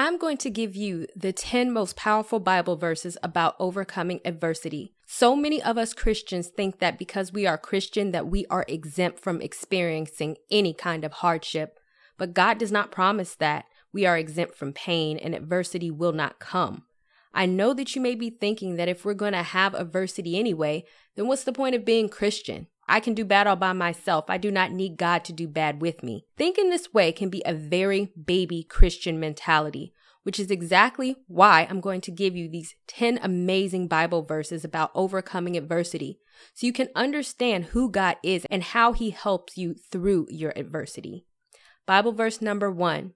I'm going to give you the 10 most powerful Bible verses about overcoming adversity. So many of us Christians think that because we are Christian that we are exempt from experiencing any kind of hardship. But God does not promise that we are exempt from pain and adversity will not come. I know that you may be thinking that if we're going to have adversity anyway, then what's the point of being Christian? I can do bad all by myself. I do not need God to do bad with me. Thinking this way can be a very baby Christian mentality which is exactly why I'm going to give you these 10 amazing Bible verses about overcoming adversity so you can understand who God is and how he helps you through your adversity. Bible verse number one.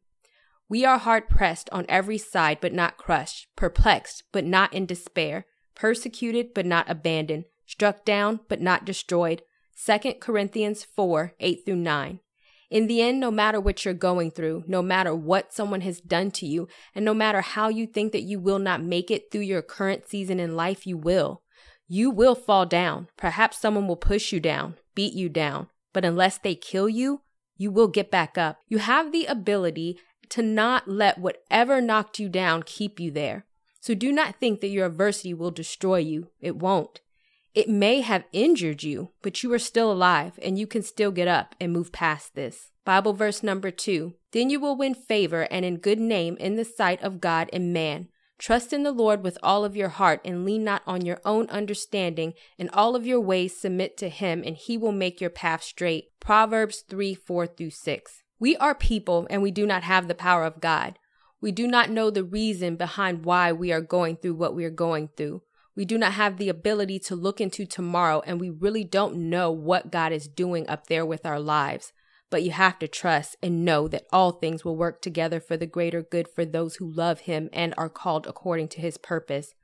We are hard pressed on every side, but not crushed, perplexed, but not in despair, persecuted, but not abandoned, struck down, but not destroyed. 2 Corinthians 4 8 through 9. In the end, no matter what you're going through, no matter what someone has done to you, and no matter how you think that you will not make it through your current season in life, you will. You will fall down. Perhaps someone will push you down, beat you down, but unless they kill you, you will get back up. You have the ability to not let whatever knocked you down keep you there. So do not think that your adversity will destroy you. It won't. It may have injured you, but you are still alive and you can still get up and move past this. Bible verse number two. Then you will win favor and in good name in the sight of God and man. Trust in the Lord with all of your heart and lean not on your own understanding. In all of your ways submit to him and he will make your path straight. Proverbs 3 4 through 6. We are people and we do not have the power of God. We do not know the reason behind why we are going through what we are going through. We do not have the ability to look into tomorrow, and we really don't know what God is doing up there with our lives. But you have to trust and know that all things will work together for the greater good for those who love Him and are called according to His purpose.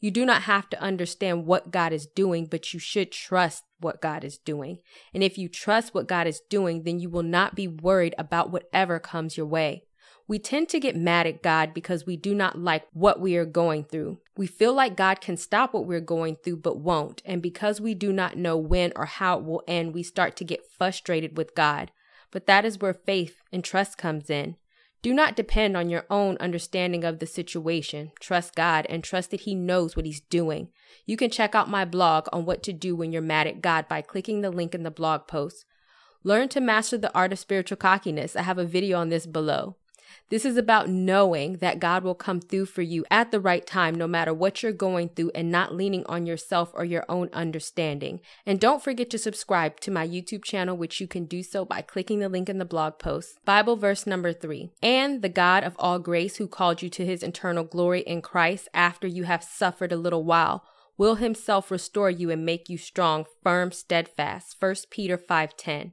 You do not have to understand what God is doing, but you should trust what God is doing. And if you trust what God is doing, then you will not be worried about whatever comes your way. We tend to get mad at God because we do not like what we are going through. We feel like God can stop what we're going through, but won't. And because we do not know when or how it will end, we start to get frustrated with God. But that is where faith and trust comes in. Do not depend on your own understanding of the situation. Trust God and trust that He knows what He's doing. You can check out my blog on what to do when you're mad at God by clicking the link in the blog post. Learn to master the art of spiritual cockiness. I have a video on this below. This is about knowing that God will come through for you at the right time, no matter what you're going through, and not leaning on yourself or your own understanding. And don't forget to subscribe to my YouTube channel, which you can do so by clicking the link in the blog post. Bible verse number three. And the God of all grace, who called you to his eternal glory in Christ after you have suffered a little while, will himself restore you and make you strong, firm, steadfast. 1 Peter 5:10.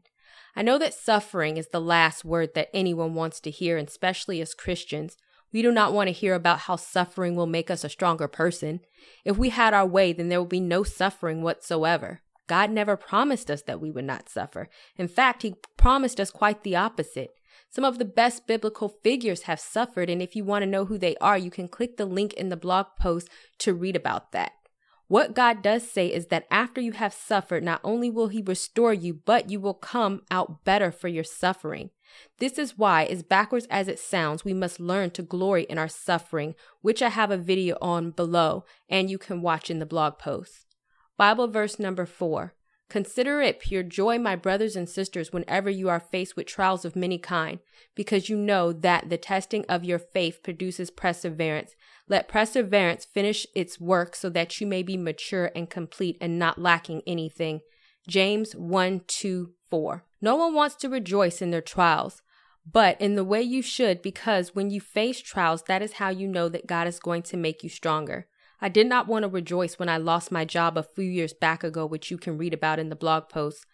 I know that suffering is the last word that anyone wants to hear, and especially as Christians. We do not want to hear about how suffering will make us a stronger person. If we had our way, then there would be no suffering whatsoever. God never promised us that we would not suffer. In fact, He promised us quite the opposite. Some of the best biblical figures have suffered, and if you want to know who they are, you can click the link in the blog post to read about that. What God does say is that after you have suffered, not only will He restore you, but you will come out better for your suffering. This is why, as backwards as it sounds, we must learn to glory in our suffering, which I have a video on below and you can watch in the blog post. Bible verse number four Consider it pure joy, my brothers and sisters, whenever you are faced with trials of many kind, because you know that the testing of your faith produces perseverance. Let perseverance finish its work so that you may be mature and complete and not lacking anything. James 1 2 4. No one wants to rejoice in their trials, but in the way you should, because when you face trials, that is how you know that God is going to make you stronger. I did not want to rejoice when I lost my job a few years back ago, which you can read about in the blog post.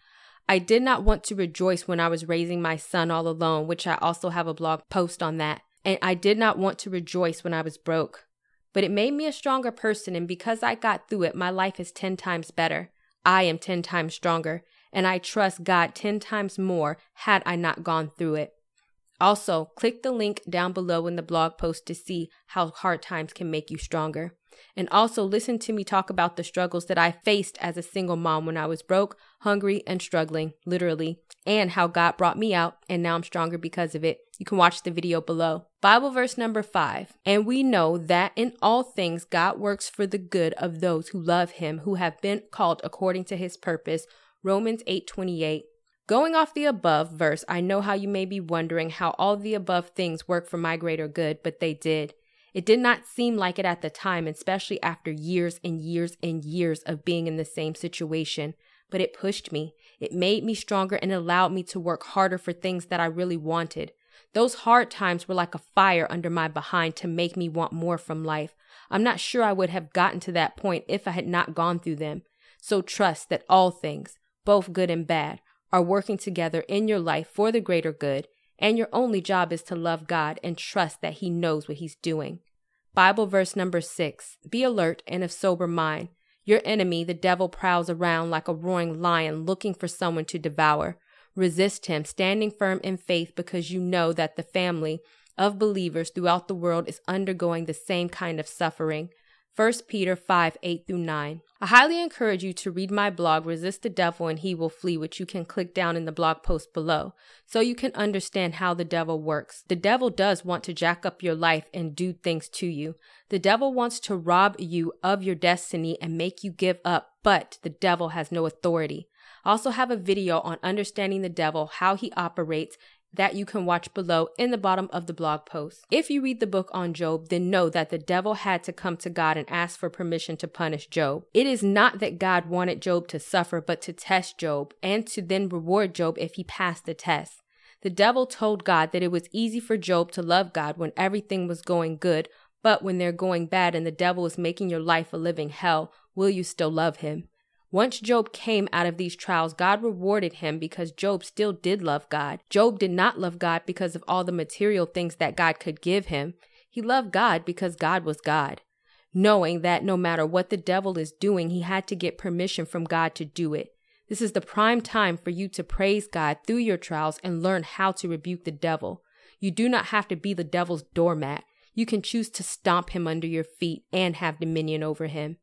I did not want to rejoice when I was raising my son all alone, which I also have a blog post on that. And I did not want to rejoice when I was broke. But it made me a stronger person, and because I got through it, my life is 10 times better. I am 10 times stronger. and I trust God 10 times more had I not gone through it. Also, click the link down below in the blog post to see how hard times can make you stronger. And also listen to me talk about the struggles that I faced as a single mom when I was broke, hungry, and struggling, literally, and how God brought me out, and now I'm stronger because of it. You can watch the video below. Bible verse number five. And we know that in all things God works for the good of those who love him, who have been called according to his purpose. Romans 8 28. Going off the above verse, I know how you may be wondering how all the above things work for my greater good, but they did. It did not seem like it at the time, especially after years and years and years of being in the same situation, but it pushed me. It made me stronger and allowed me to work harder for things that I really wanted. Those hard times were like a fire under my behind to make me want more from life. I'm not sure I would have gotten to that point if I had not gone through them. So trust that all things, both good and bad, are working together in your life for the greater good, and your only job is to love God and trust that He knows what He's doing. Bible verse number six Be alert and of sober mind. Your enemy, the devil, prowls around like a roaring lion looking for someone to devour. Resist him, standing firm in faith because you know that the family of believers throughout the world is undergoing the same kind of suffering. 1 Peter 5 8 through 9. I highly encourage you to read my blog, Resist the Devil and He Will Flee, which you can click down in the blog post below, so you can understand how the devil works. The devil does want to jack up your life and do things to you. The devil wants to rob you of your destiny and make you give up, but the devil has no authority. I also have a video on understanding the devil, how he operates, that you can watch below in the bottom of the blog post. If you read the book on Job, then know that the devil had to come to God and ask for permission to punish Job. It is not that God wanted Job to suffer, but to test Job and to then reward Job if he passed the test. The devil told God that it was easy for Job to love God when everything was going good, but when they're going bad and the devil is making your life a living hell, will you still love him? Once Job came out of these trials, God rewarded him because Job still did love God. Job did not love God because of all the material things that God could give him. He loved God because God was God, knowing that no matter what the devil is doing, he had to get permission from God to do it. This is the prime time for you to praise God through your trials and learn how to rebuke the devil. You do not have to be the devil's doormat. You can choose to stomp him under your feet and have dominion over him.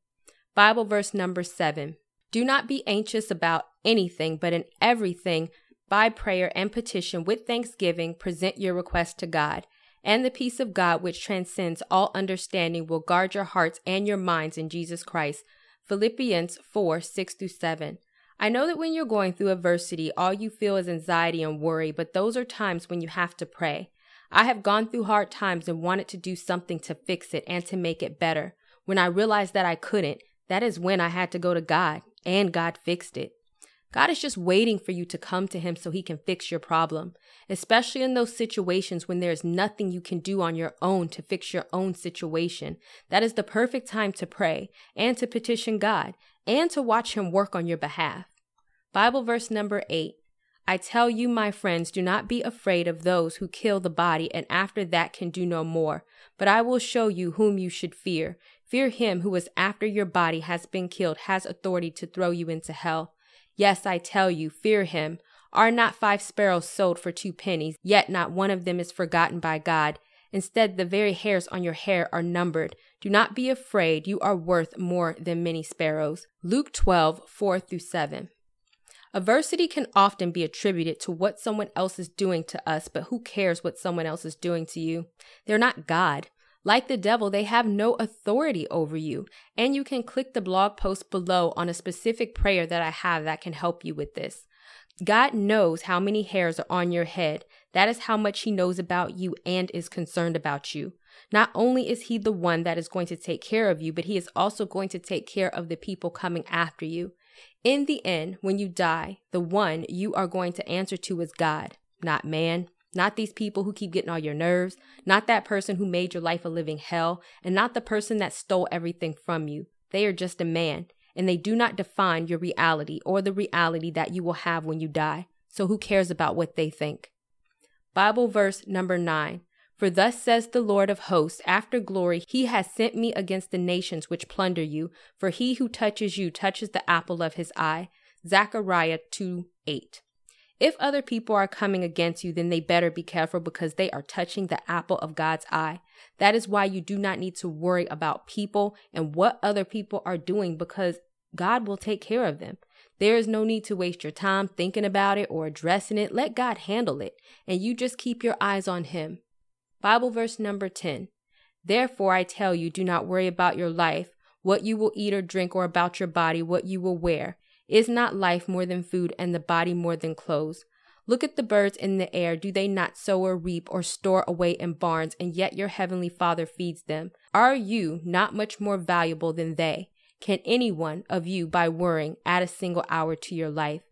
Bible verse number seven. Do not be anxious about anything, but in everything, by prayer and petition with thanksgiving, present your request to God. And the peace of God, which transcends all understanding, will guard your hearts and your minds in Jesus Christ. Philippians 4 6 through 7. I know that when you're going through adversity, all you feel is anxiety and worry, but those are times when you have to pray. I have gone through hard times and wanted to do something to fix it and to make it better. When I realized that I couldn't, that is when I had to go to God and God fixed it. God is just waiting for you to come to Him so He can fix your problem, especially in those situations when there is nothing you can do on your own to fix your own situation. That is the perfect time to pray and to petition God and to watch Him work on your behalf. Bible verse number eight I tell you, my friends, do not be afraid of those who kill the body and after that can do no more, but I will show you whom you should fear. Fear him who is after your body has been killed, has authority to throw you into hell. Yes, I tell you, fear him. Are not five sparrows sold for two pennies, yet not one of them is forgotten by God? Instead, the very hairs on your hair are numbered. Do not be afraid, you are worth more than many sparrows. Luke 12, 4 through 7. Adversity can often be attributed to what someone else is doing to us, but who cares what someone else is doing to you? They're not God. Like the devil, they have no authority over you. And you can click the blog post below on a specific prayer that I have that can help you with this. God knows how many hairs are on your head. That is how much He knows about you and is concerned about you. Not only is He the one that is going to take care of you, but He is also going to take care of the people coming after you. In the end, when you die, the one you are going to answer to is God, not man, not these people who keep getting on your nerves, not that person who made your life a living hell, and not the person that stole everything from you. They are just a man, and they do not define your reality or the reality that you will have when you die. So who cares about what they think? Bible verse number 9. For thus says the Lord of hosts, after glory, he has sent me against the nations which plunder you, for he who touches you touches the apple of his eye. Zechariah 2 8. If other people are coming against you, then they better be careful because they are touching the apple of God's eye. That is why you do not need to worry about people and what other people are doing because God will take care of them. There is no need to waste your time thinking about it or addressing it. Let God handle it, and you just keep your eyes on Him. Bible verse number 10 Therefore, I tell you, do not worry about your life, what you will eat or drink, or about your body, what you will wear. Is not life more than food, and the body more than clothes? Look at the birds in the air. Do they not sow or reap or store away in barns, and yet your heavenly Father feeds them? Are you not much more valuable than they? Can any one of you, by worrying, add a single hour to your life?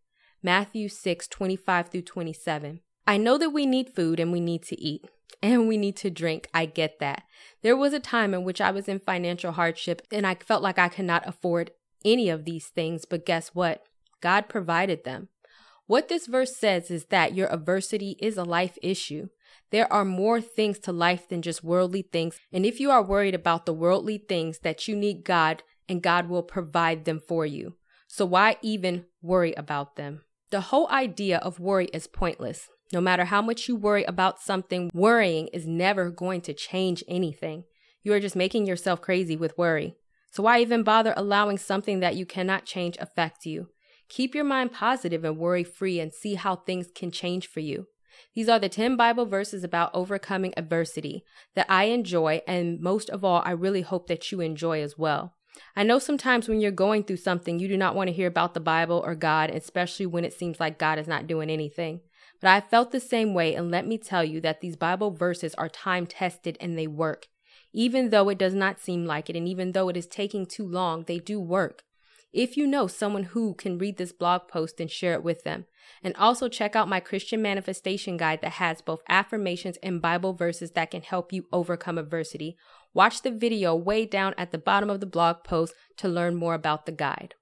Matthew 6 25 through 27. I know that we need food and we need to eat and we need to drink. I get that. There was a time in which I was in financial hardship and I felt like I could not afford any of these things, but guess what? God provided them. What this verse says is that your adversity is a life issue. There are more things to life than just worldly things. And if you are worried about the worldly things that you need God and God will provide them for you. So why even worry about them? The whole idea of worry is pointless. No matter how much you worry about something, worrying is never going to change anything. You are just making yourself crazy with worry. So why even bother allowing something that you cannot change affect you? Keep your mind positive and worry free and see how things can change for you. These are the 10 Bible verses about overcoming adversity that I enjoy, and most of all, I really hope that you enjoy as well. I know sometimes when you're going through something, you do not want to hear about the Bible or God, especially when it seems like God is not doing anything. But I felt the same way, and let me tell you that these Bible verses are time tested and they work. Even though it does not seem like it, and even though it is taking too long, they do work. If you know someone who can read this blog post, then share it with them. And also check out my Christian manifestation guide that has both affirmations and Bible verses that can help you overcome adversity. Watch the video way down at the bottom of the blog post to learn more about the guide.